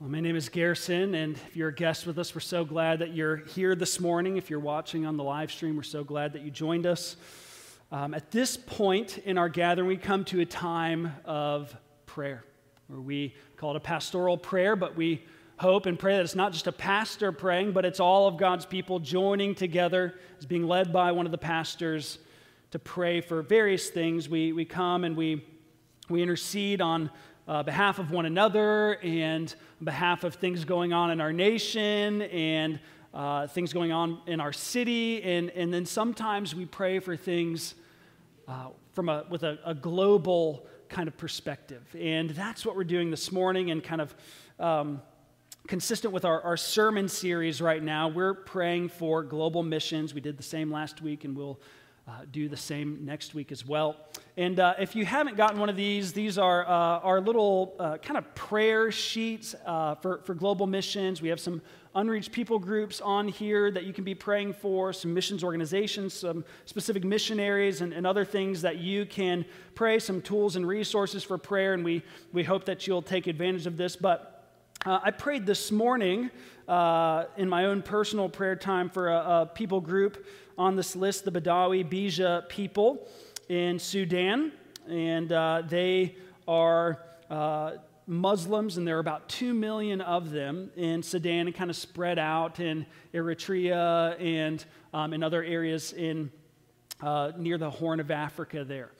Well, my name is Garrison, and if you're a guest with us, we're so glad that you're here this morning. If you're watching on the live stream, we're so glad that you joined us. Um, at this point in our gathering, we come to a time of prayer, where we call it a pastoral prayer, but we hope and pray that it's not just a pastor praying, but it's all of God's people joining together, as being led by one of the pastors to pray for various things. We, we come and we, we intercede on uh, behalf of one another and behalf of things going on in our nation and uh, things going on in our city. And, and then sometimes we pray for things uh, from a, with a, a, global kind of perspective. And that's what we're doing this morning and kind of um, consistent with our, our sermon series right now. We're praying for global missions. We did the same last week and we'll uh, do the same next week as well. And uh, if you haven't gotten one of these, these are uh, our little uh, kind of prayer sheets uh, for, for global missions. We have some unreached people groups on here that you can be praying for, some missions organizations, some specific missionaries, and, and other things that you can pray, some tools and resources for prayer. And we, we hope that you'll take advantage of this. But uh, I prayed this morning in my own personal prayer time for a, a people group on this list the Badawi Beja people in Sudan, and uh, they are uh, Muslims, and there are about 2 million of them in Sudan and kind of spread out in Eritrea and um, in other areas in, uh, near the Horn of Africa there.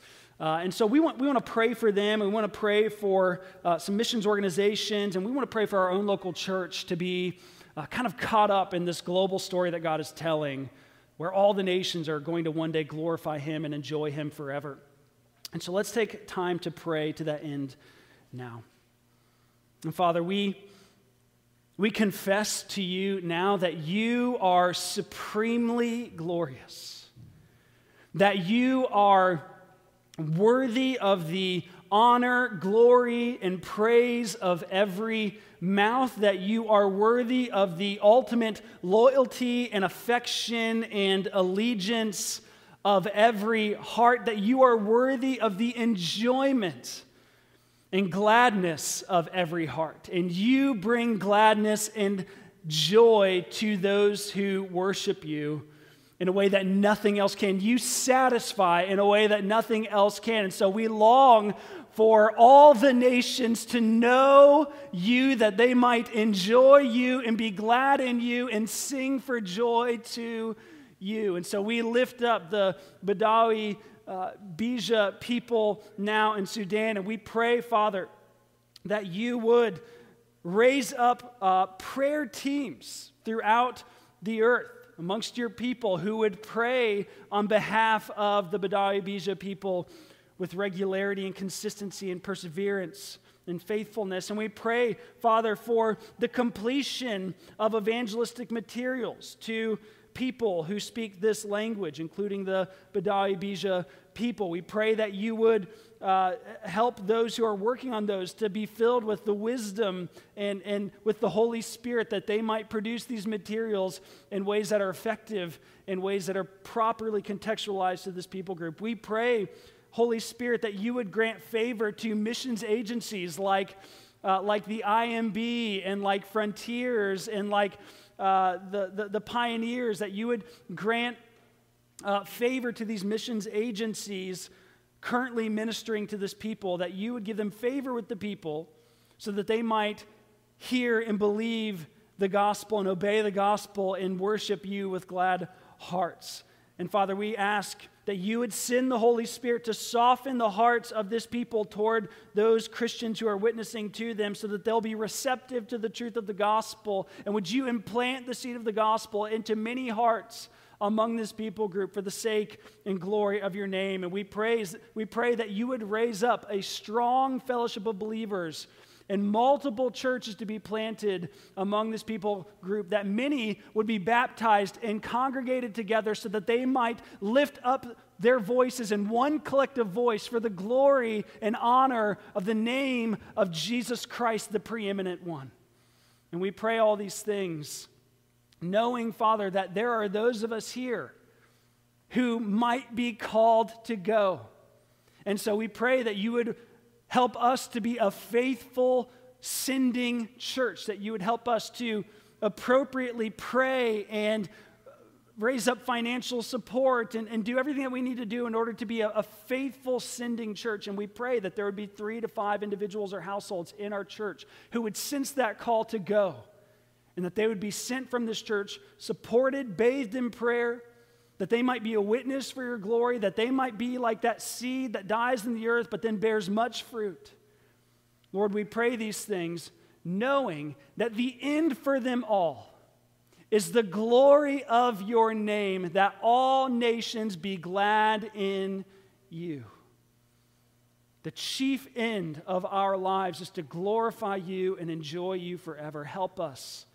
Uh, and so we want, we want to pray for them. We want to pray for uh, some missions organizations, and we want to pray for our own local church to be uh, kind of caught up in this global story that God is telling where all the nations are going to one day glorify him and enjoy him forever. And so let's take time to pray to that end now. And Father, we, we confess to you now that you are supremely glorious, that you are worthy of the honor, glory, and praise of every mouth that you are worthy of the ultimate loyalty and affection and allegiance of every heart, that you are worthy of the enjoyment and gladness of every heart. And you bring gladness and joy to those who worship you in a way that nothing else can. You satisfy in a way that nothing else can. And so we long for all the nations to know you, that they might enjoy you and be glad in you and sing for joy to you. And so we lift up the Badawi uh, Beja people now in Sudan, and we pray, Father, that you would raise up uh, prayer teams throughout the earth amongst your people who would pray on behalf of the Badawi Beja people with regularity and consistency and perseverance and faithfulness. And we pray, Father, for the completion of evangelistic materials to people who speak this language, including the Badawi Beja people. We pray that you would uh, help those who are working on those to be filled with the wisdom and, and with the Holy Spirit that they might produce these materials in ways that are effective, in ways that are properly contextualized to this people group. We pray Holy Spirit, that you would grant favor to missions agencies like, uh, like the IMB and like Frontiers and like uh, the, the, the, Pioneers, that you would grant uh, favor to these missions agencies currently ministering to this people, that you would give them favor with the people so that they might hear and believe the gospel and obey the gospel and worship you with glad hearts. And Father, we ask that you would send the Holy Spirit to soften the hearts of this people toward those Christians who are witnessing to them so that they'll be receptive to the truth of the gospel. And would you implant the seed of the gospel into many hearts among this people group for the sake and glory of your name? And we praise, we pray that you would raise up a strong fellowship of believers and multiple churches to be planted among this people group, that many would be baptized and congregated together so that they might lift up their voices in one collective voice for the glory and honor of the name of Jesus Christ, the preeminent one. And we pray all these things, knowing, Father, that there are those of us here who might be called to go. And so we pray that you would Help us to be a faithful sending church, that you would help us to appropriately pray and raise up financial support and, and do everything that we need to do in order to be a, a, faithful sending church. And we pray that there would be three to five individuals or households in our church who would sense that call to go and that they would be sent from this church, supported, bathed in prayer, that they might be a witness for your glory, that they might be like that seed that dies in the earth but then bears much fruit. Lord, we pray these things knowing that the end for them all is the glory of your name, that all nations be glad in you. The chief end of our lives is to glorify you and enjoy you forever. Help us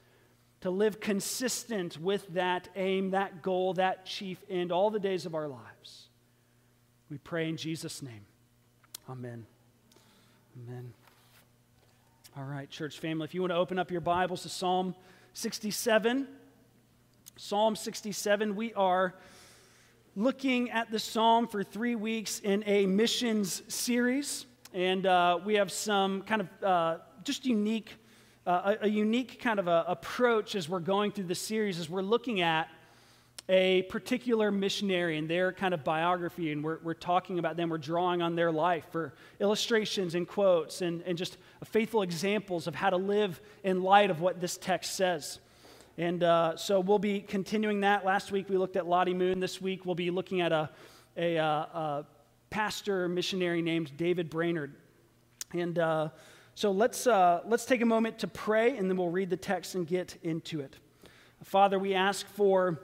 to live consistent with that aim, that goal, that chief end all the days of our lives. We pray in Jesus' name. Amen. Amen. All right, church family, if you want to open up your Bibles to Psalm 67. Psalm 67, we are looking at the psalm for three weeks in a missions series. And uh, we have some kind of uh, just unique, uh, a, a, unique kind of approach as we're going through the series, as we're looking at a particular missionary and their kind of biography, and we're, we're talking about them. We're drawing on their life for illustrations and quotes and, and just faithful examples of how to live in light of what this text says. And uh, so we'll be continuing that. Last week we looked at Lottie Moon. This week we'll be looking at a, a, uh, a pastor missionary named David Brainerd. And uh, so let's, uh, let's take a moment to pray and then we'll read the text and get into it. Father, we ask for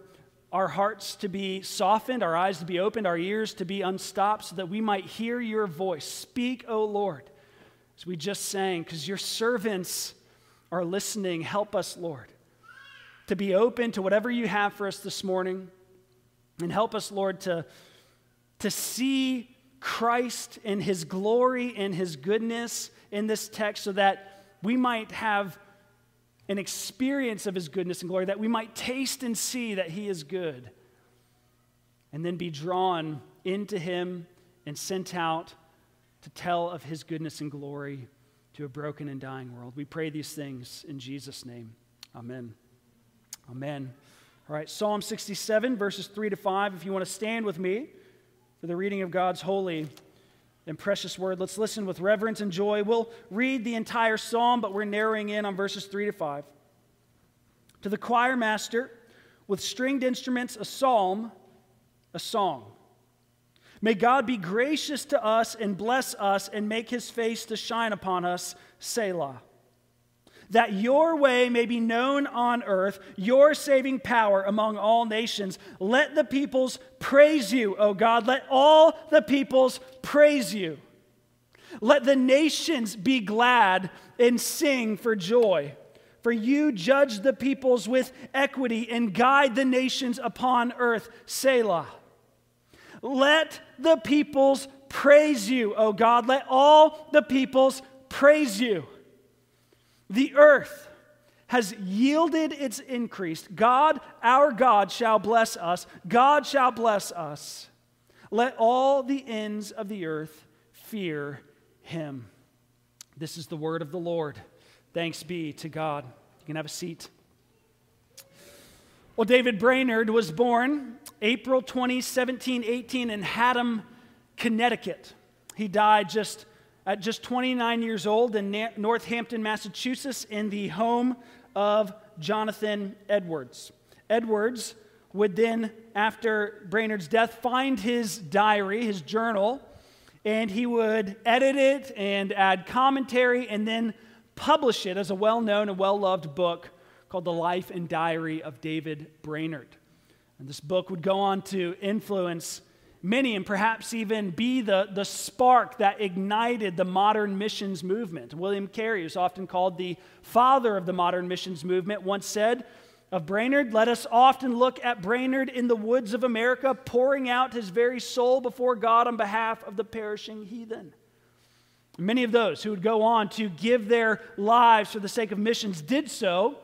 our hearts to be softened, our eyes to be opened, our ears to be unstopped, so that we might hear your voice. Speak, O Lord, as we just sang, because your servants are listening. Help us, Lord to be open to whatever you have for us this morning. And help us, Lord, to, to see Christ in his glory and his goodness in this text so that we might have an experience of his goodness and glory, that we might taste and see that he is good, and then be drawn into him and sent out to tell of his goodness and glory to a broken and dying world. We pray these things in Jesus' name. Amen. Amen. All right, Psalm 67, verses 3 to 5. If you want to stand with me for the reading of God's holy and precious word, let's listen with reverence and joy. We'll read the entire psalm, but we're narrowing in on verses 3 to 5. To the choir master, with stringed instruments, a psalm, a song. May God be gracious to us and bless us and make his face to shine upon us. Selah that your way may be known on earth, your saving power among all nations. Let the peoples praise you, O God. Let all the peoples praise you. Let the nations be glad and sing for joy. For you judge the peoples with equity and guide the nations upon earth. Selah. Let the peoples praise you, O God. Let all the peoples praise you. The earth has yielded its increase. God, our God, shall bless us. God shall bless us. Let all the ends of the earth fear him. This is the word of the Lord. Thanks be to God. You can have a seat. Well, David Brainerd was born April 20, 1718, in Haddam, Connecticut. He died just at just 29 years old in Northampton, Massachusetts, in the home of Jonathan Edwards. Edwards would then, after Brainerd's death, find his diary, his journal, and he would edit it and add commentary and then publish it as a well known and well loved book called The Life and Diary of David Brainerd. And this book would go on to influence many and perhaps even be the, the spark that ignited the modern missions movement. William Carey, who's often called the father of the modern missions movement, once said of Brainerd, Let us often look at Brainerd in the woods of America, pouring out his very soul before God on behalf of the perishing heathen. Many of those who would go on to give their lives for the sake of missions did so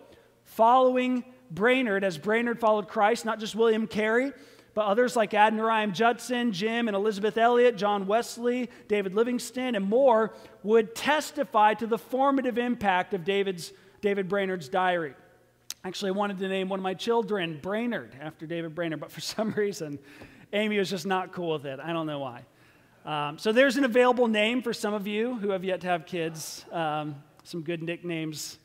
following Brainerd as Brainerd followed Christ, not just William Carey but others like Adoniram Judson, Jim and Elizabeth Elliot, John Wesley, David Livingstone, and more would testify to the formative impact of David's, David Brainerd's diary. Actually, I wanted to name one of my children Brainerd after David Brainerd, but for some reason, Amy was just not cool with it. I don't know why. Um, so there's an available name for some of you who have yet to have kids. Um, some good nicknames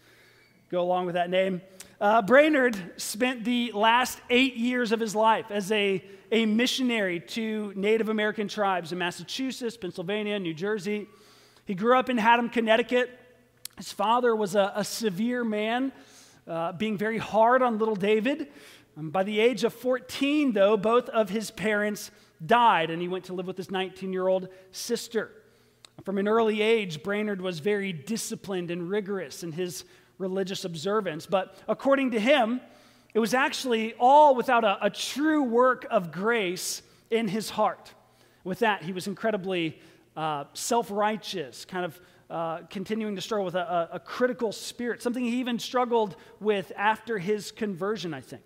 go along with that name. Uh, Brainerd spent the last eight years of his life as a, a missionary to Native American tribes in Massachusetts, Pennsylvania, New Jersey. He grew up in Haddam, Connecticut. His father was a, a severe man, uh, being very hard on little David. Um, by the age of 14, though, both of his parents died, and he went to live with his 19 year old sister. From an early age, Brainerd was very disciplined and rigorous in his religious observance, but according to him, it was actually all without a, a true work of grace in his heart. With that, he was incredibly uh, self righteous, kind of uh, continuing to struggle with a, a, critical spirit, something he even struggled with after his conversion, I think.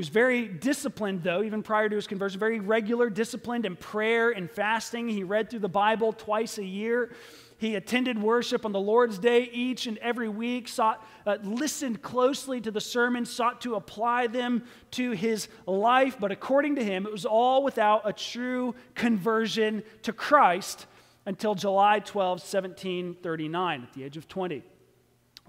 He was very disciplined, though, even prior to his conversion, very regular, disciplined in prayer and fasting. He read through the Bible twice a year. He attended worship on the Lord's Day each and every week, sought, uh, listened closely to the sermons, sought to apply them to his life. But according to him, it was all without a true conversion to Christ until July 12, 1739, at the age of 20.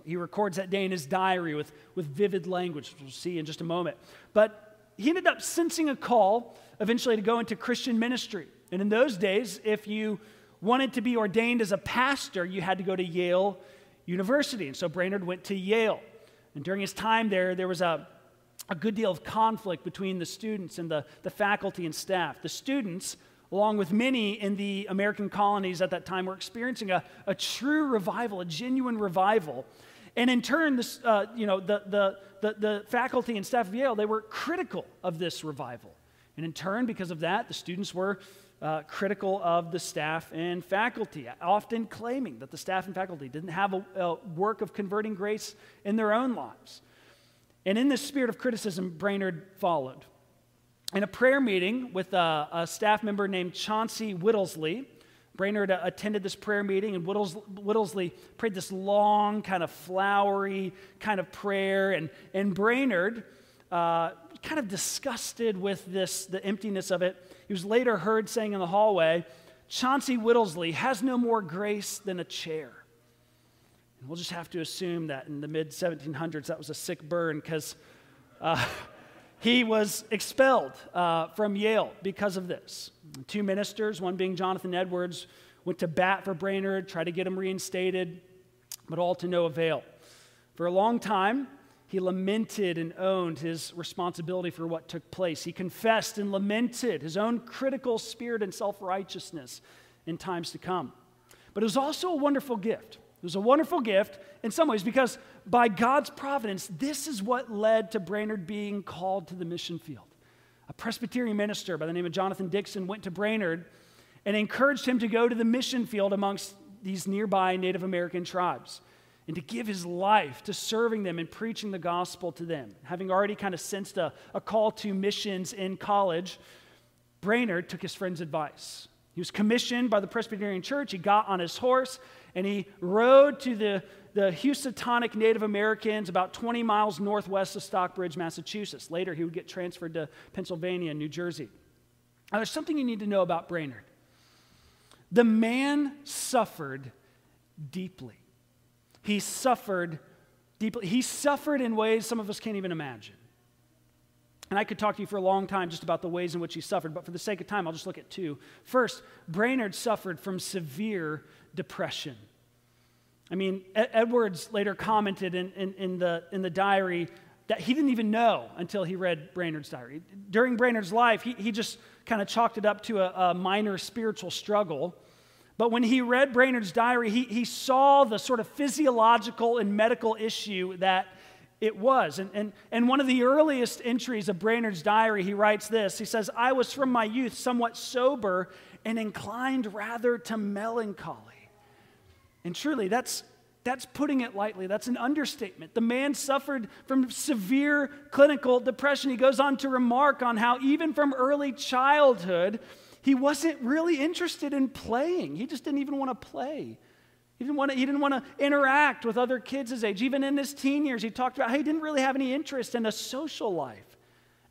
He records that day in his diary with, with vivid language, which we'll see in just a moment. But he ended up sensing a call eventually to go into Christian ministry. And in those days, if you wanted to be ordained as a pastor, you had to go to Yale University. And so Brainerd went to Yale. And during his time there, there was a, a good deal of conflict between the students and the, the faculty and staff. The students, along with many in the American colonies at that time, were experiencing a, a true revival, a genuine revival and in turn, this, uh, you know, the, the, the, the faculty and staff of Yale, they were critical of this revival. And in turn, because of that, the students were uh, critical of the staff and faculty, often claiming that the staff and faculty didn't have a, a, work of converting grace in their own lives. And in this spirit of criticism, Brainerd followed. In a prayer meeting with a, a staff member named Chauncey Whittelsey, Brainerd attended this prayer meeting, and Whittelsey prayed this long, kind of flowery kind of prayer. And, and Brainerd, uh, kind of disgusted with this, the emptiness of it, he was later heard saying in the hallway, Chauncey Whittelsey has no more grace than a chair. And we'll just have to assume that in the mid 1700s that was a sick burn because uh, he was expelled uh, from Yale because of this. Two ministers, one being Jonathan Edwards, went to bat for Brainerd, tried to get him reinstated, but all to no avail. For a long time, he lamented and owned his responsibility for what took place. He confessed and lamented his own critical spirit and self righteousness in times to come. But it was also a wonderful gift. It was a wonderful gift in some ways because by God's providence, this is what led to Brainerd being called to the mission field. A Presbyterian minister by the name of Jonathan Dickinson went to Brainerd and encouraged him to go to the mission field amongst these nearby Native American tribes and to give his life to serving them and preaching the gospel to them. Having already kind of sensed a, a call to missions in college, Brainerd took his friend's advice. He was commissioned by the Presbyterian Church. He got on his horse and he rode to the, the Housatonic Native Americans about 20 miles northwest of Stockbridge, Massachusetts. Later, he would get transferred to Pennsylvania and New Jersey. Now, there's something you need to know about Brainerd. The man suffered deeply. He suffered deeply. He suffered in ways some of us can't even imagine. And I could talk to you for a long time just about the ways in which he suffered, but for the sake of time, I'll just look at two. First, Brainerd suffered from severe depression. I mean, Edwards later commented in, in, in, the, in the diary that he didn't even know until he read Brainerd's diary. During Brainerd's life, he, he just kind of chalked it up to a, a, minor spiritual struggle. But when he read Brainerd's diary, he, he saw the sort of physiological and medical issue that it was. And, and, and one of the earliest entries of Brainerd's diary, he writes this He says, I was from my youth somewhat sober and inclined rather to melancholy. And truly, that's, That's putting it lightly. That's an understatement. The man suffered from severe clinical depression. He goes on to remark on how, even from early childhood, he wasn't really interested in playing. He just didn't even want to play. He didn't, want to, he didn't want to interact with other kids his age. Even in his teen years, he talked about how he didn't really have any interest in a social life.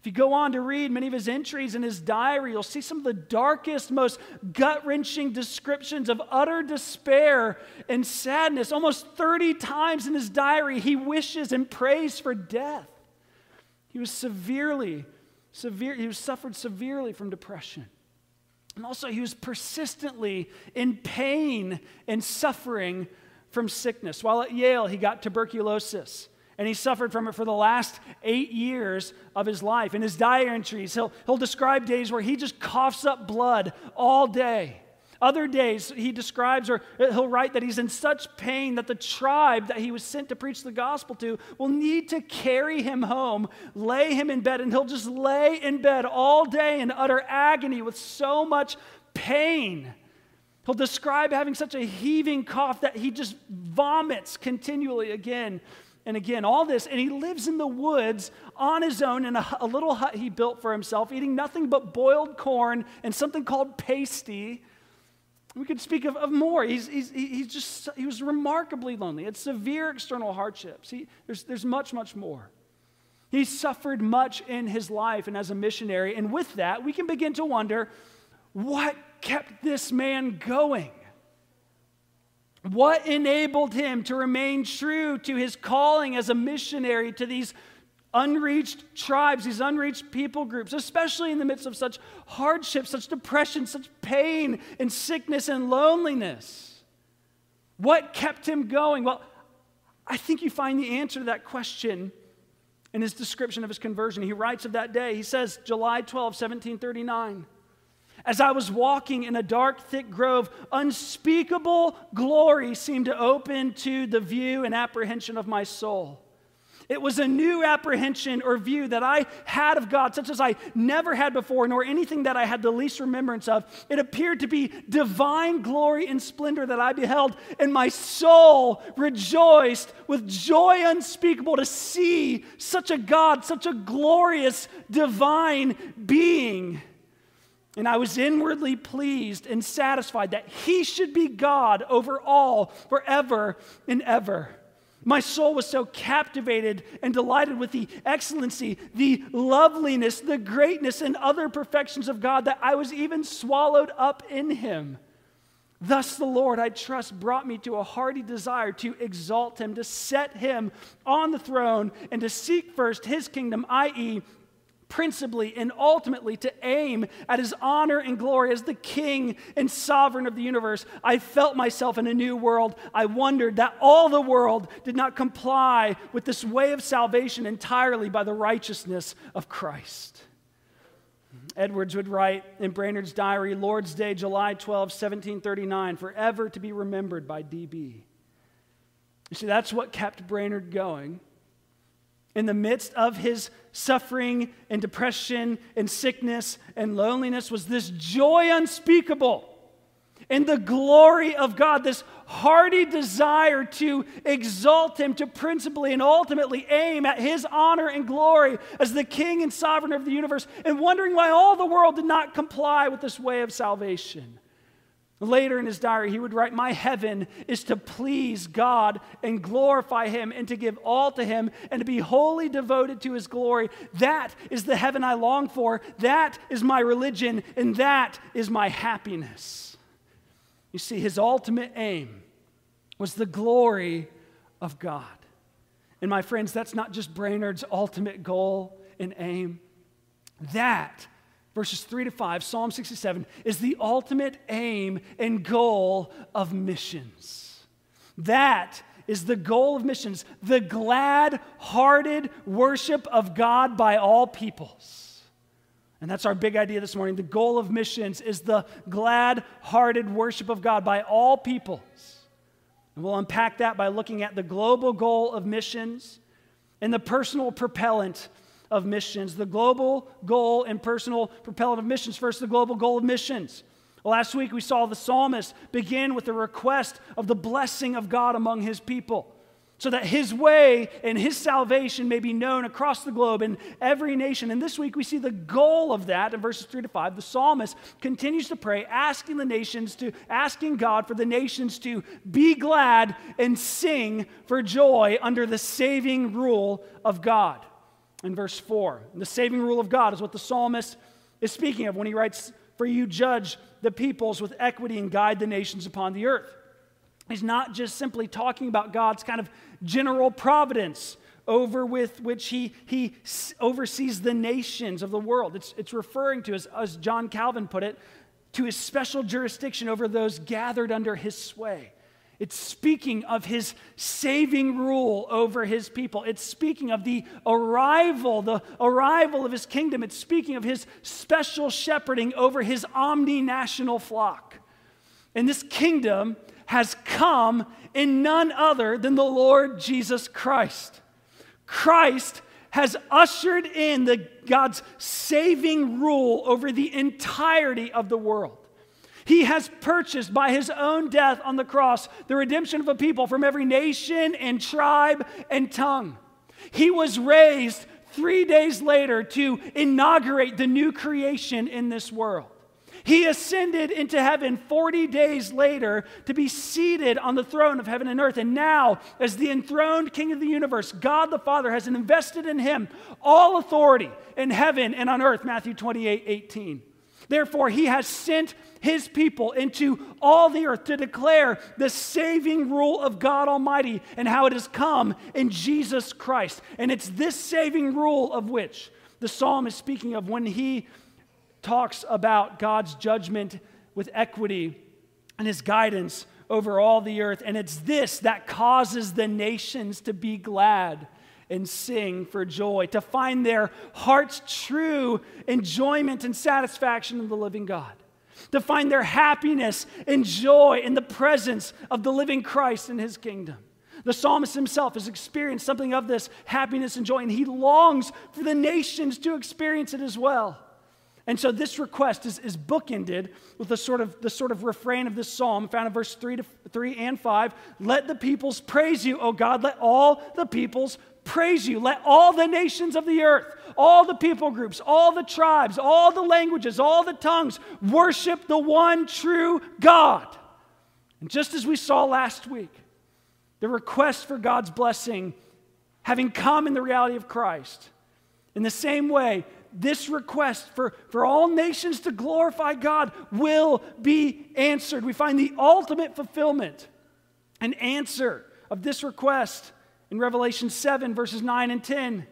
If you go on to read many of his entries in his diary, you'll see some of the darkest, most gut wrenching descriptions of utter despair and sadness. Almost 30 times in his diary, he wishes and prays for death. He was severely, severe, he was suffered severely from depression. And also, he was persistently in pain and suffering from sickness. While at Yale, he got tuberculosis. And he suffered from it for the last eight years of his life. In his diary entries, he'll, he'll describe days where he just coughs up blood all day. Other days, he describes or he'll write that he's in such pain that the tribe that he was sent to preach the gospel to will need to carry him home, lay him in bed, and he'll just lay in bed all day in utter agony with so much pain. He'll describe having such a heaving cough that he just vomits continually again and again. All this, and he lives in the woods on his own in a, a little hut he built for himself, eating nothing but boiled corn and something called pasty we could speak of, of more. He's, he's, he's just, he was remarkably lonely. It's severe external hardships. He, there's, there's much, much more. He suffered much in his life and as a missionary. And with that, we can begin to wonder what kept this man going? What enabled him to remain true to his calling as a missionary to these unreached tribes, these unreached people groups, especially in the midst of such hardship, such depression, such pain and sickness and loneliness. What kept him going? Well, I think you find the answer to that question in his description of his conversion. He writes of that day, he says, July 12, 1739. As I was walking in a dark, thick grove, unspeakable glory seemed to open to the view and apprehension of my soul. It was a new apprehension or view that I had of God, such as I never had before, nor anything that I had the least remembrance of. It appeared to be divine glory and splendor that I beheld, and my soul rejoiced with joy unspeakable to see such a God, such a glorious divine being. And I was inwardly pleased and satisfied that He should be God over all forever and ever. My soul was so captivated and delighted with the excellency, the loveliness, the greatness, and other perfections of God that I was even swallowed up in Him. Thus, the Lord, I trust, brought me to a hearty desire to exalt Him, to set Him on the throne, and to seek first His kingdom, i.e., principally and ultimately to aim at his honor and glory as the king and sovereign of the universe. I felt myself in a new world. I wondered that all the world did not comply with this way of salvation entirely by the righteousness of Christ. Edwards would write in Brainerd's diary, Lord's Day, July 12, 1739, forever to be remembered by DB. You see, that's what kept Brainerd going in the midst of his suffering and depression and sickness and loneliness was this joy unspeakable in the glory of God, this hearty desire to exalt him, to principally and ultimately aim at his honor and glory as the king and sovereign of the universe, and wondering why all the world did not comply with this way of salvation. Later in his diary, he would write, My heaven is to please God and glorify him and to give all to him and to be wholly devoted to his glory. That is the heaven I long for. That is my religion and that is my happiness. You see, his ultimate aim was the glory of God. And my friends, that's not just Brainerd's ultimate goal and aim. That verses 3 to 5, Psalm 67, is the ultimate aim and goal of missions. That is the goal of missions, the glad hearted worship of God by all peoples. And that's our big idea this morning. The goal of missions is the glad hearted worship of God by all peoples. And we'll unpack that by looking at the global goal of missions and the personal propellant of missions, the global goal and personal propellant of missions. First, the global goal of missions. Last week we saw the psalmist begin with a request of the blessing of God among his people so that his way and his salvation may be known across the globe in every nation. And this week we see the goal of that in verses 3 to 5. The psalmist continues to pray, asking the nations to, asking God for the nations to be glad and sing for joy under the saving rule of God. In verse 4, the saving rule of God is what the psalmist is speaking of when he writes, For you judge the peoples with equity and guide the nations upon the earth. He's not just simply talking about God's kind of general providence over with which he, he oversees the nations of the world. It's, it's referring to, as, as John Calvin put it, to his special jurisdiction over those gathered under his sway. It's speaking of his saving rule over his people. It's speaking of the arrival, the arrival of his kingdom. It's speaking of his special shepherding over his omni-national flock. And this kingdom has come in none other than the Lord Jesus Christ. Christ has ushered in the God's saving rule over the entirety of the world. He has purchased by his own death on the cross the redemption of a people from every nation and tribe and tongue. He was raised three days later to inaugurate the new creation in this world. He ascended into heaven 40 days later to be seated on the throne of heaven and earth. And now, as the enthroned King of the universe, God the Father has invested in him all authority in heaven and on earth. Matthew 28 18. Therefore, he has sent his people into all the earth to declare the saving rule of God Almighty and how it has come in Jesus Christ. And it's this saving rule of which the psalm is speaking of when he talks about God's judgment with equity and his guidance over all the earth. And it's this that causes the nations to be glad and sing for joy, to find their heart's true enjoyment and satisfaction in the living God, to find their happiness and joy in the presence of the living Christ in his kingdom. The psalmist himself has experienced something of this happiness and joy, and he longs for the nations to experience it as well. And so this request is, is bookended with the sort, of, the sort of refrain of this psalm found in verse 3 to 3 and 5. Let the peoples praise you, O God. Let all the peoples praise you. Let all the nations of the earth, all the people groups, all the tribes, all the languages, all the tongues worship the one true God. And just as we saw last week, the request for God's blessing having come in the reality of Christ, in the same way, this request for, for all nations to glorify God will be answered. We find the ultimate fulfillment and answer of this request in Revelation 7, verses 9 and 10.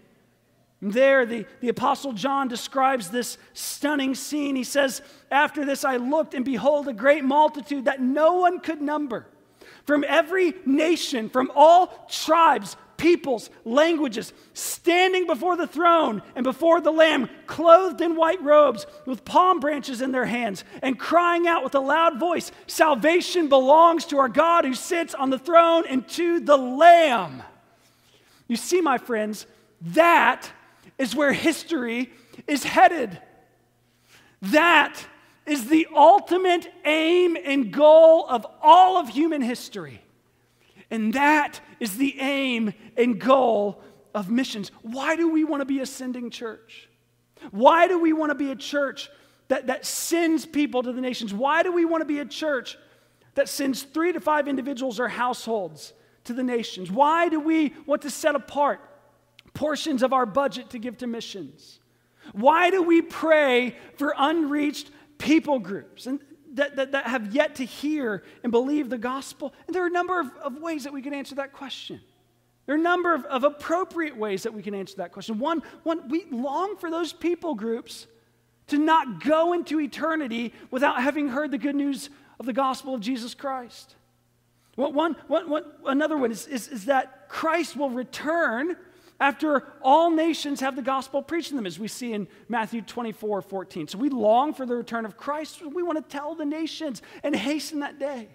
And there, the, the Apostle John describes this stunning scene. He says, After this, I looked, and behold, a great multitude that no one could number from every nation, from all tribes, peoples, languages, standing before the throne and before the Lamb, clothed in white robes, with palm branches in their hands, and crying out with a loud voice Salvation belongs to our God who sits on the throne and to the Lamb. You see, my friends, that is where history is headed. That is the ultimate aim and goal of all of human history. And that is the aim and goal of missions. Why do we want to be a sending church? Why do we want to be a church that, that sends people to the nations? Why do we want to be a church that sends three to five individuals or households to the nations? Why do we want to set apart portions of our budget to give to missions? Why do we pray for unreached people groups? And that, that, that have yet to hear and believe the gospel? And there are a number of, of ways that we can answer that question. There are a number of, of appropriate ways that we can answer that question. One, one, we long for those people groups to not go into eternity without having heard the good news of the gospel of Jesus Christ. One, one, one, another one is, is, is that Christ will return after all nations have the gospel preached to them, as we see in Matthew 24 14. So we long for the return of Christ. We want to tell the nations and hasten that day.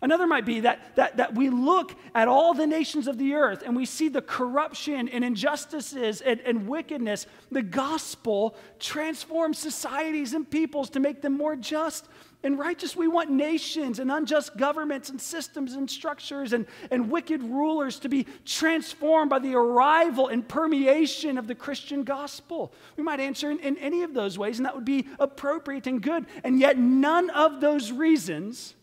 Another might be that, that, that we look at all the nations of the earth and we see the corruption and injustices and, and wickedness. The gospel transforms societies and peoples to make them more just and righteous. We want nations and unjust governments and systems and structures and, and wicked rulers to be transformed by the arrival and permeation of the Christian gospel. We might answer in, in any of those ways, and that would be appropriate and good. And yet, none of those reasons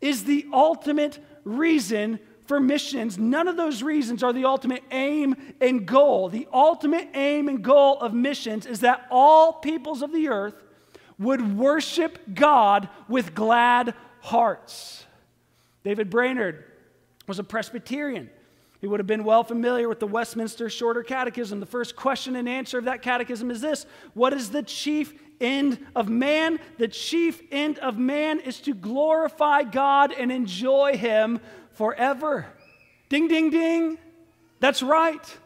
is the ultimate reason for missions. None of those reasons are the ultimate aim and goal. The ultimate aim and goal of missions is that all peoples of the earth would worship God with glad hearts. David Brainerd was a Presbyterian. He would have been well familiar with the Westminster Shorter Catechism. The first question and answer of that catechism is this What is the chief end of man? The chief end of man is to glorify God and enjoy Him forever. Ding, ding, ding. That's right.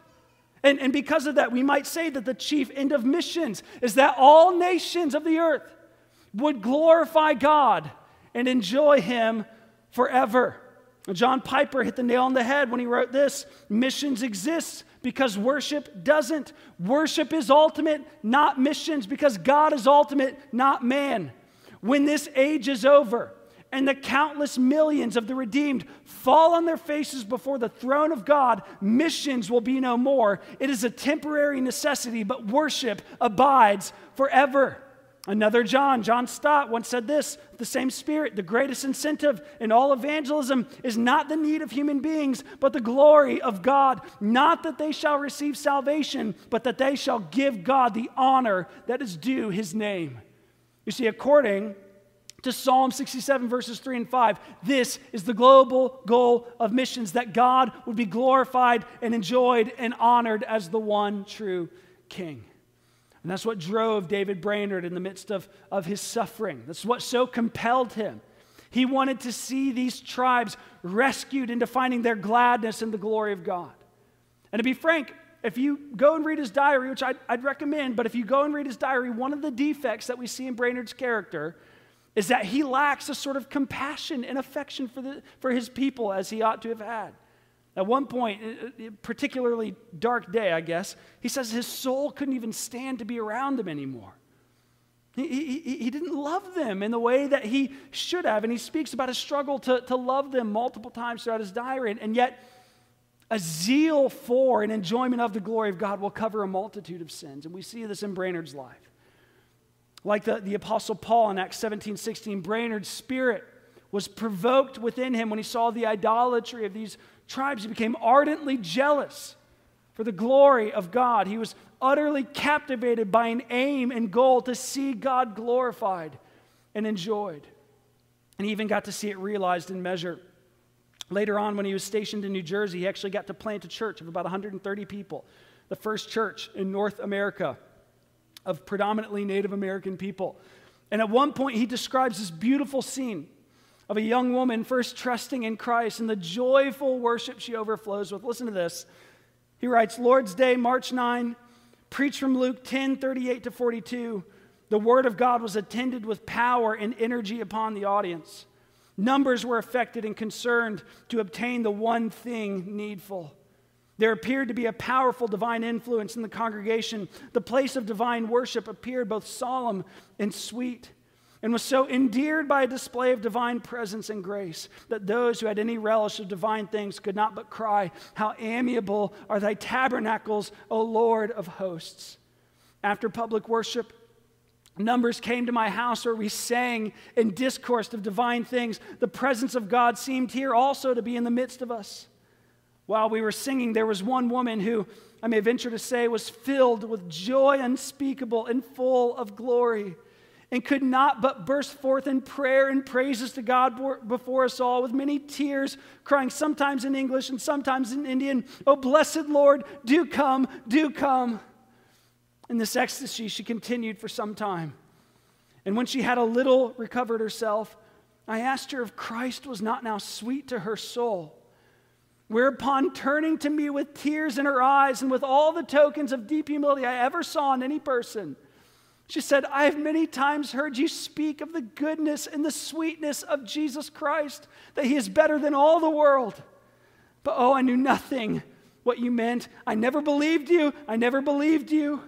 And, and because of that, we might say that the chief end of missions is that all nations of the earth would glorify God and enjoy Him forever. John Piper hit the nail on the head when he wrote this missions exist because worship doesn't. Worship is ultimate, not missions, because God is ultimate, not man. When this age is over, and the countless millions of the redeemed fall on their faces before the throne of God, missions will be no more. It is a temporary necessity, but worship abides forever. Another John, John Stott, once said this the same spirit, the greatest incentive in all evangelism is not the need of human beings, but the glory of God. Not that they shall receive salvation, but that they shall give God the honor that is due his name. You see, according to Psalm 67, verses 3 and 5. This is the global goal of missions that God would be glorified and enjoyed and honored as the one true King. And that's what drove David Brainerd in the midst of, of his suffering. That's what so compelled him. He wanted to see these tribes rescued into finding their gladness in the glory of God. And to be frank, if you go and read his diary, which I'd, I'd recommend, but if you go and read his diary, one of the defects that we see in Brainerd's character is that he lacks a sort of compassion and affection for, the, for his people as he ought to have had. At one point, a particularly dark day, I guess, he says his soul couldn't even stand to be around them anymore. He, he, he didn't love them in the way that he should have. And he speaks about his struggle to, to love them multiple times throughout his diary. And, and yet, a zeal for and enjoyment of the glory of God will cover a multitude of sins. And we see this in Brainerd's life. Like the, the Apostle Paul in Acts 17 16, Brainerd's spirit was provoked within him when he saw the idolatry of these tribes. He became ardently jealous for the glory of God. He was utterly captivated by an aim and goal to see God glorified and enjoyed. And he even got to see it realized in measure. Later on, when he was stationed in New Jersey, he actually got to plant a church of about 130 people, the first church in North America of predominantly Native American people. And at one point, he describes this beautiful scene of a young woman first trusting in Christ and the joyful worship she overflows with. Listen to this. He writes Lord's Day, March 9, preached from Luke 10 38 to 42. The word of God was attended with power and energy upon the audience. Numbers were affected and concerned to obtain the one thing needful. There appeared to be a powerful divine influence in the congregation. The place of divine worship appeared both solemn and sweet, and was so endeared by a display of divine presence and grace that those who had any relish of divine things could not but cry, How amiable are thy tabernacles, O Lord of hosts! After public worship, Numbers came to my house where we sang and discoursed of divine things. The presence of God seemed here also to be in the midst of us. While we were singing, there was one woman who, I may venture to say, was filled with joy unspeakable and full of glory, and could not but burst forth in prayer and praises to God before us all with many tears, crying sometimes in English and sometimes in Indian, Oh, blessed Lord, do come, do come. In this ecstasy, she continued for some time. And when she had a little recovered herself, I asked her if Christ was not now sweet to her soul. Whereupon, turning to me with tears in her eyes and with all the tokens of deep humility I ever saw in any person, she said, I have many times heard you speak of the goodness and the sweetness of Jesus Christ, that he is better than all the world. But oh, I knew nothing what you meant. I never believed you. I never believed you.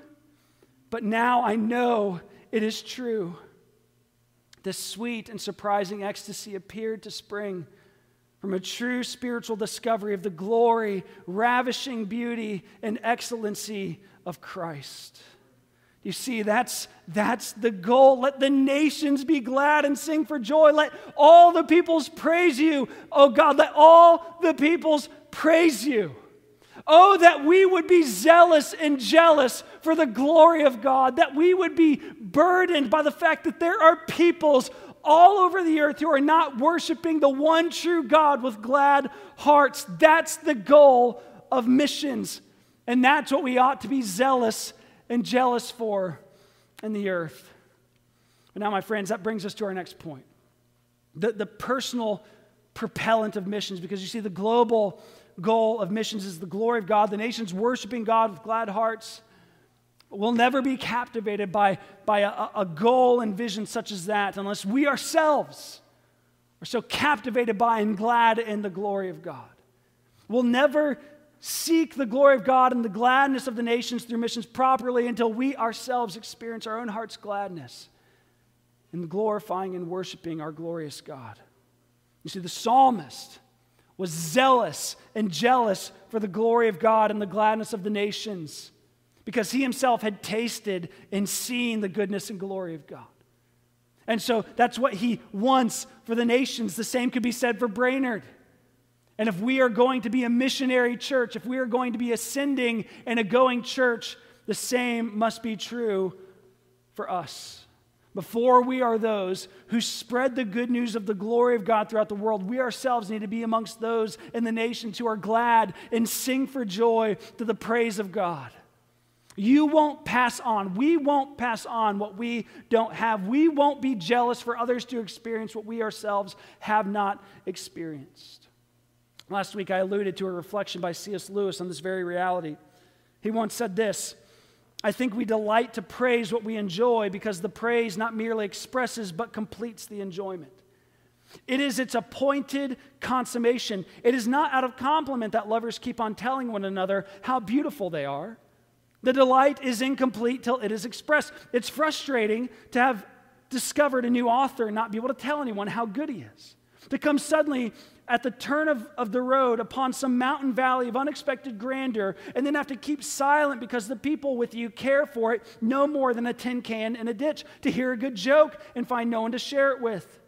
But now I know it is true. This sweet and surprising ecstasy appeared to spring from a true spiritual discovery of the glory, ravishing beauty, and excellency of Christ. You see, that's, that's the goal. Let the nations be glad and sing for joy. Let all the peoples praise you. Oh God, let all the peoples praise you. Oh, that we would be zealous and jealous for the glory of God, that we would be burdened by the fact that there are peoples all over the earth who are not worshiping the one true God with glad hearts. That's the goal of missions. And that's what we ought to be zealous and jealous for in the earth. But now, my friends, that brings us to our next point the, the personal propellant of missions, because you see, the global goal of missions is the glory of God, the nations worshiping God with glad hearts. We'll never be captivated by, by a, a goal and vision such as that unless we ourselves are so captivated by and glad in the glory of God. We'll never seek the glory of God and the gladness of the nations through missions properly until we ourselves experience our own heart's gladness in glorifying and worshiping our glorious God. You see, the psalmist was zealous and jealous for the glory of God and the gladness of the nations because he himself had tasted and seen the goodness and glory of God. And so that's what he wants for the nations. The same could be said for Brainerd. And if we are going to be a missionary church, if we are going to be ascending and a going church, the same must be true for us. Before we are those who spread the good news of the glory of God throughout the world, we ourselves need to be amongst those in the nations who are glad and sing for joy to the praise of God. You won't pass on. We won't pass on what we don't have. We won't be jealous for others to experience what we ourselves have not experienced. Last week, I alluded to a reflection by C.S. Lewis on this very reality. He once said this I think we delight to praise what we enjoy because the praise not merely expresses but completes the enjoyment. It is its appointed consummation. It is not out of compliment that lovers keep on telling one another how beautiful they are. The delight is incomplete till it is expressed. It's frustrating to have discovered a new author and not be able to tell anyone how good he is. To come suddenly at the turn of, of the road upon some mountain valley of unexpected grandeur and then have to keep silent because the people with you care for it no more than a tin can in a ditch, to hear a good joke and find no one to share it with.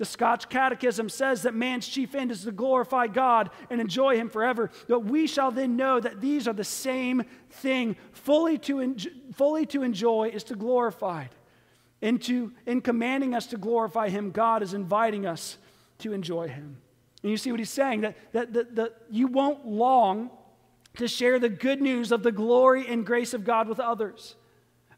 The Scotch Catechism says that man's chief end is to glorify God and enjoy Him forever. But we shall then know that these are the same thing. Fully to, fully to enjoy is to glorify. Into, in commanding us to glorify Him, God is inviting us to enjoy Him. And you see what he's saying that, that, that, that you won't long to share the good news of the glory and grace of God with others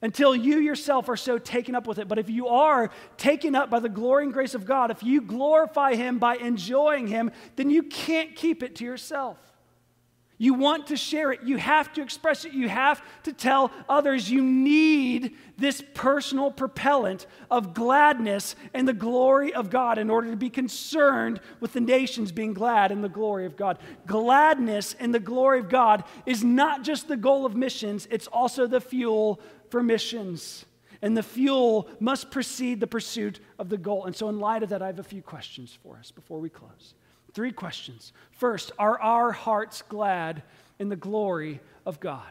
until you yourself are so taken up with it. But if you are taken up by the glory and grace of God, if you glorify Him by enjoying Him, then you can't keep it to yourself. You want to share it. You have to express it. You have to tell others. You need this personal propellant of gladness and the glory of God in order to be concerned with the nations being glad in the glory of God. Gladness in the glory of God is not just the goal of missions, it's also the fuel for missions. And the fuel must precede the pursuit of the goal. And so, in light of that, I have a few questions for us before we close. Three questions. First, are our hearts glad in the glory of God?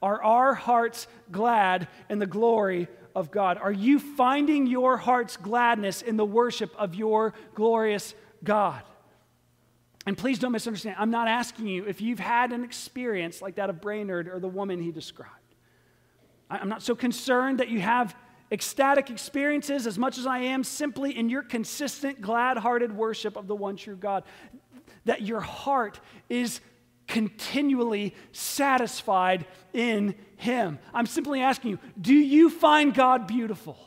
Are our hearts glad in the glory of God? Are you finding your heart's gladness in the worship of your glorious God? And please don't misunderstand. I'm not asking you if you've had an experience like that of Brainerd or the woman he described. I'm not so concerned that you have ecstatic experiences as much as I am simply in your consistent, glad hearted worship of the one true God. That your heart is continually satisfied in Him. I'm simply asking you do you find God beautiful?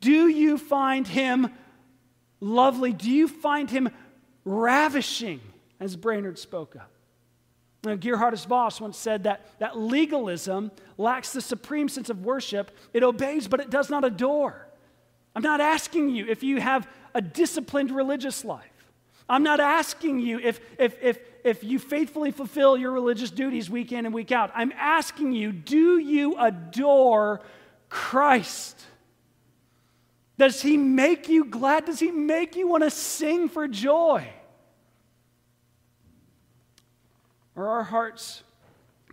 Do you find Him lovely? Do you find Him ravishing, as Brainerd spoke of? Now, Geerhardus Vos once said that, that legalism lacks the supreme sense of worship. It obeys, but it does not adore. I'm not asking you if you have a disciplined religious life. I'm not asking you if, if, if, if you faithfully fulfill your religious duties week in and week out. I'm asking you, do you adore Christ? Does He make you glad? Does He make you want to sing for joy? Are our hearts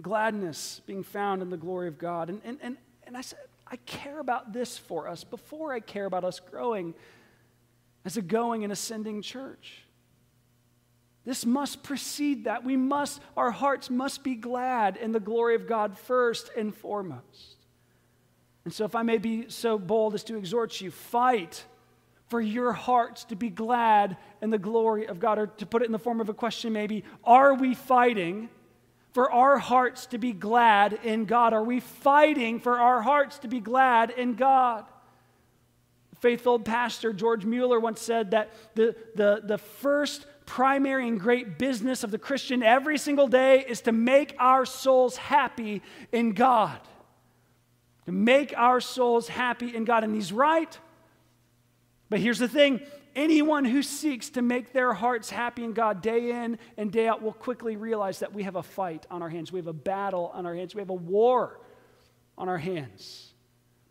gladness being found in the glory of God? And, and, and, and I said, I care about this for us before I care about us growing as a going and ascending church. This must precede that. We must, our hearts must be glad in the glory of God first and foremost. And so, if I may be so bold as to exhort you, fight for your hearts to be glad in the glory of God. Or to put it in the form of a question, maybe, are we fighting for our hearts to be glad in God? Are we fighting for our hearts to be glad in God? Faithful pastor George Mueller once said that the, the, the first primary and great business of the Christian every single day is to make our souls happy in God. To make our souls happy in God. And he's right. But here's the thing anyone who seeks to make their hearts happy in God day in and day out will quickly realize that we have a fight on our hands. We have a battle on our hands. We have a war on our hands.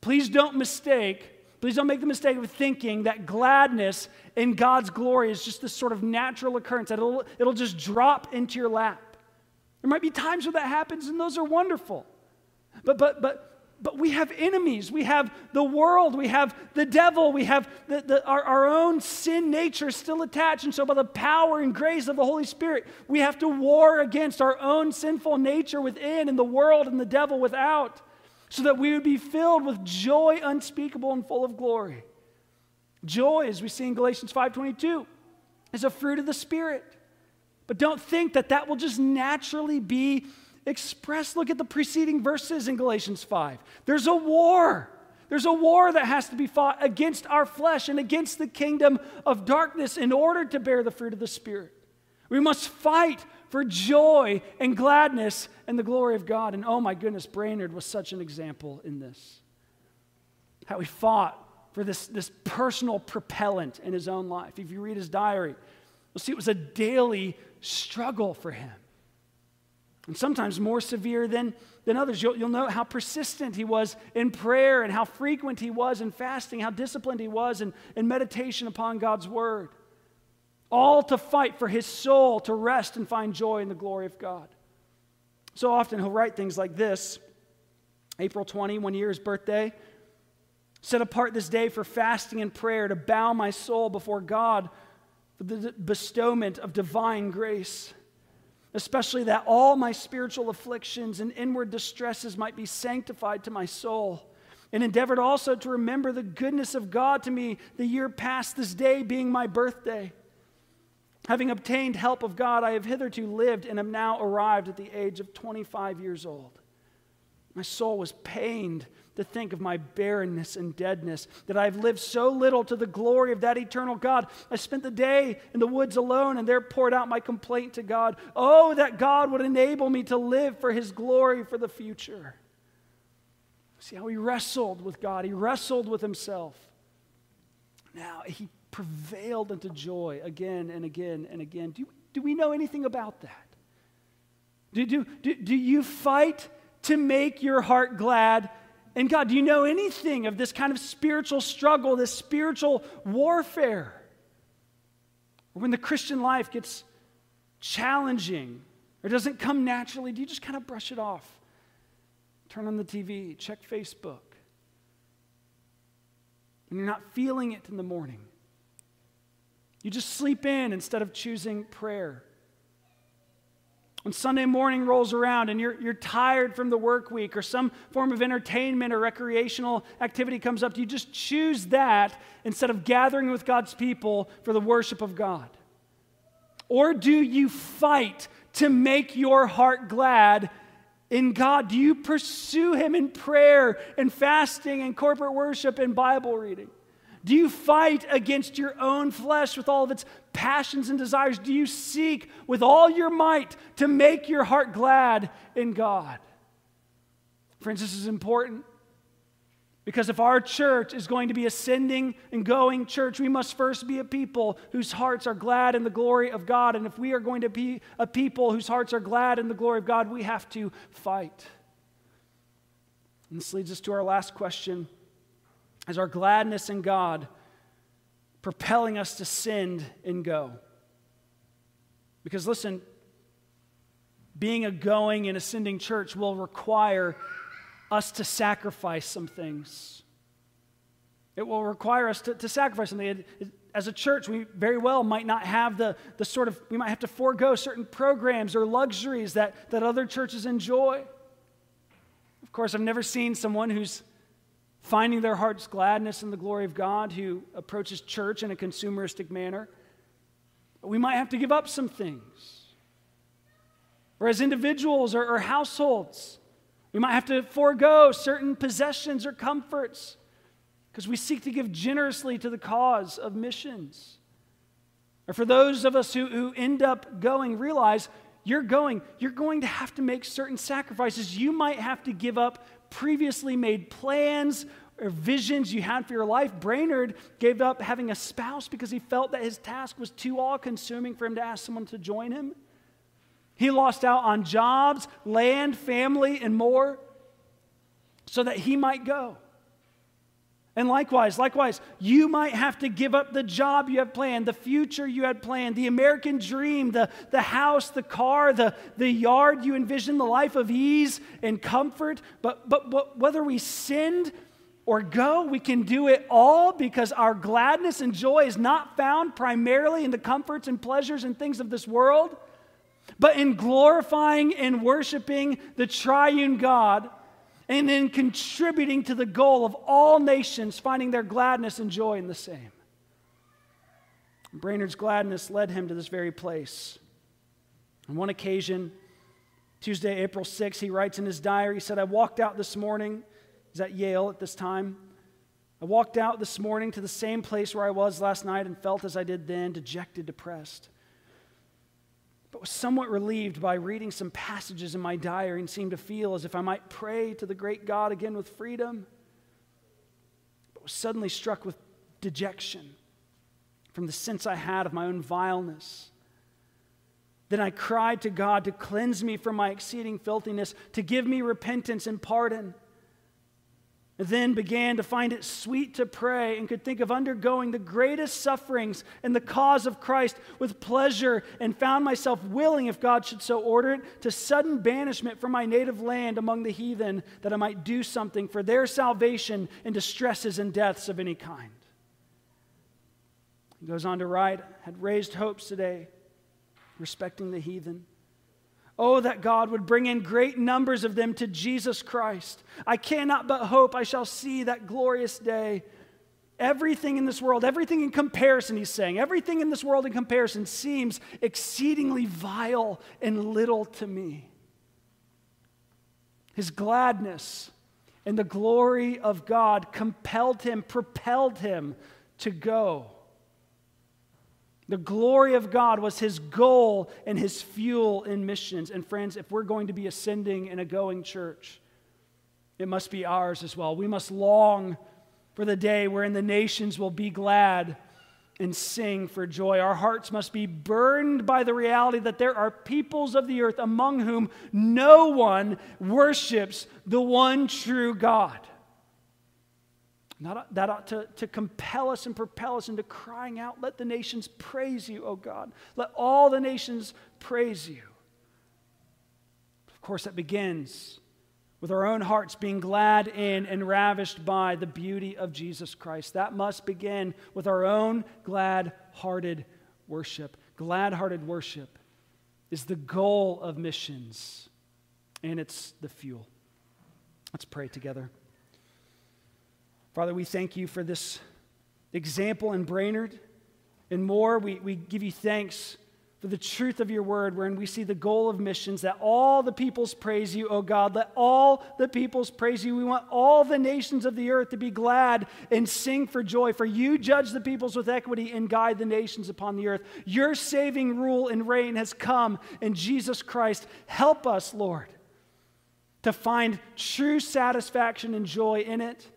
Please don't mistake Please don't make the mistake of thinking that gladness in God's glory is just this sort of natural occurrence, that it'll, it'll just drop into your lap. There might be times where that happens, and those are wonderful. But, but, but, but we have enemies. We have the world. We have the devil. We have the, the, our, our own sin nature still attached. And so, by the power and grace of the Holy Spirit, we have to war against our own sinful nature within and the world and the devil without so that we would be filled with joy unspeakable and full of glory. Joy, as we see in Galatians 5:22, is a fruit of the Spirit. But don't think that that will just naturally be expressed. Look at the preceding verses in Galatians 5. There's a war. There's a war that has to be fought against our flesh and against the kingdom of darkness in order to bear the fruit of the Spirit. We must fight for joy and gladness and the glory of God. And oh my goodness, Brainerd was such an example in this. How he fought for this, this personal propellant in his own life. If you read his diary, you'll see it was a daily struggle for him. And sometimes more severe than, than others. You'll, you'll note how persistent he was in prayer and how frequent he was in fasting, how disciplined he was in, in meditation upon God's word all to fight for his soul to rest and find joy in the glory of God. So often he'll write things like this April 20, one year his birthday. Set apart this day for fasting and prayer to bow my soul before God for the bestowment of divine grace, especially that all my spiritual afflictions and inward distresses might be sanctified to my soul. And endeavored also to remember the goodness of God to me the year past, this day being my birthday. Having obtained help of God, I have hitherto lived and am now arrived at the age of 25 years old. My soul was pained to think of my barrenness and deadness, that I have lived so little to the glory of that eternal God. I spent the day in the woods alone and there poured out my complaint to God. Oh, that God would enable me to live for his glory for the future. See how he wrestled with God, he wrestled with himself. Now, he prevailed into joy again and again and again. Do, do we know anything about that? Do, do, do, do you fight to make your heart glad? And God, do you know anything of this kind of spiritual struggle, this spiritual warfare? Or when the Christian life gets challenging or doesn't come naturally, do you just kind of brush it off? Turn on the TV, check Facebook. And you're not feeling it in the morning, you just sleep in instead of choosing prayer. When Sunday morning rolls around and you're, you're tired from the work week or some form of entertainment or recreational activity comes up, do you just choose that instead of gathering with God's people for the worship of God? Or do you fight to make your heart glad in God? Do you pursue Him in prayer and fasting and corporate worship and Bible reading? Do you fight against your own flesh with all of its passions and desires? Do you seek with all your might to make your heart glad in God? Friends, this is important because if our church is going to be ascending and going church, we must first be a people whose hearts are glad in the glory of God. And if we are going to be a people whose hearts are glad in the glory of God, we have to fight. And this leads us to our last question as our gladness in God propelling us to send and go? Because listen, being a going and ascending church will require us to sacrifice some things. It will require us to, to sacrifice something. It, it, as a church, we very well might not have the, the sort of, we might have to forego certain programs or luxuries that, that other churches enjoy. Of course, I've never seen someone who's finding their heart's gladness in the glory of God who approaches church in a consumeristic manner. We might have to give up some things. Or as individuals or, or households, we might have to forego certain possessions or comforts because we seek to give generously to the cause of missions. Or for those of us who, who end up going, realize you're going, you're going to have to make certain sacrifices. You might have to give up previously made plans or visions you had for your life. Brainerd gave up having a spouse because he felt that his task was too all consuming for him to ask someone to join him. He lost out on jobs, land, family, and more so that he might go. And likewise, likewise, you might have to give up the job you had planned, the future you had planned, the American dream, the, the house, the car, the, the yard you envisioned, the life of ease and comfort. But, but, but whether we sinned or go, we can do it all because our gladness and joy is not found primarily in the comforts and pleasures and things of this world, but in glorifying and worshiping the triune God and in contributing to the goal of all nations finding their gladness and joy in the same. Brainerd's gladness led him to this very place. On one occasion, Tuesday, April 6, he writes in his diary, he said, I walked out this morning. He's at Yale at this time. I walked out this morning to the same place where I was last night and felt as I did then, dejected, depressed but was somewhat relieved by reading some passages in my diary and seemed to feel as if I might pray to the great God again with freedom. But was suddenly struck with dejection from the sense I had of my own vileness. Then I cried to God to cleanse me from my exceeding filthiness, to give me repentance and pardon then began to find it sweet to pray and could think of undergoing the greatest sufferings in the cause of Christ with pleasure, and found myself willing, if God should so order it, to sudden banishment from my native land among the heathen, that I might do something for their salvation in distresses and deaths of any kind. He goes on to write, had raised hopes today respecting the heathen Oh, that God would bring in great numbers of them to Jesus Christ. I cannot but hope I shall see that glorious day. Everything in this world, everything in comparison, he's saying, everything in this world in comparison seems exceedingly vile and little to me. His gladness and the glory of God compelled him, propelled him to go. The glory of God was his goal and his fuel in missions. And friends, if we're going to be ascending in a going church, it must be ours as well. We must long for the day wherein the nations will be glad and sing for joy. Our hearts must be burned by the reality that there are peoples of the earth among whom no one worships the one true God. Not, that ought to, to compel us and propel us into crying out, Let the nations praise you, O God. Let all the nations praise you. Of course, that begins with our own hearts being glad in and ravished by the beauty of Jesus Christ. That must begin with our own glad hearted worship. Glad hearted worship is the goal of missions, and it's the fuel. Let's pray together. Father, we thank you for this example in Brainerd and more. We, we give you thanks for the truth of your word, wherein we see the goal of missions that all the peoples praise you, O God. Let all the peoples praise you. We want all the nations of the earth to be glad and sing for joy, for you judge the peoples with equity and guide the nations upon the earth. Your saving rule and reign has come in Jesus Christ. Help us, Lord, to find true satisfaction and joy in it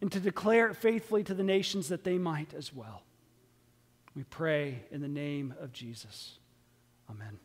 and to declare it faithfully to the nations that they might as well. We pray in the name of Jesus. Amen.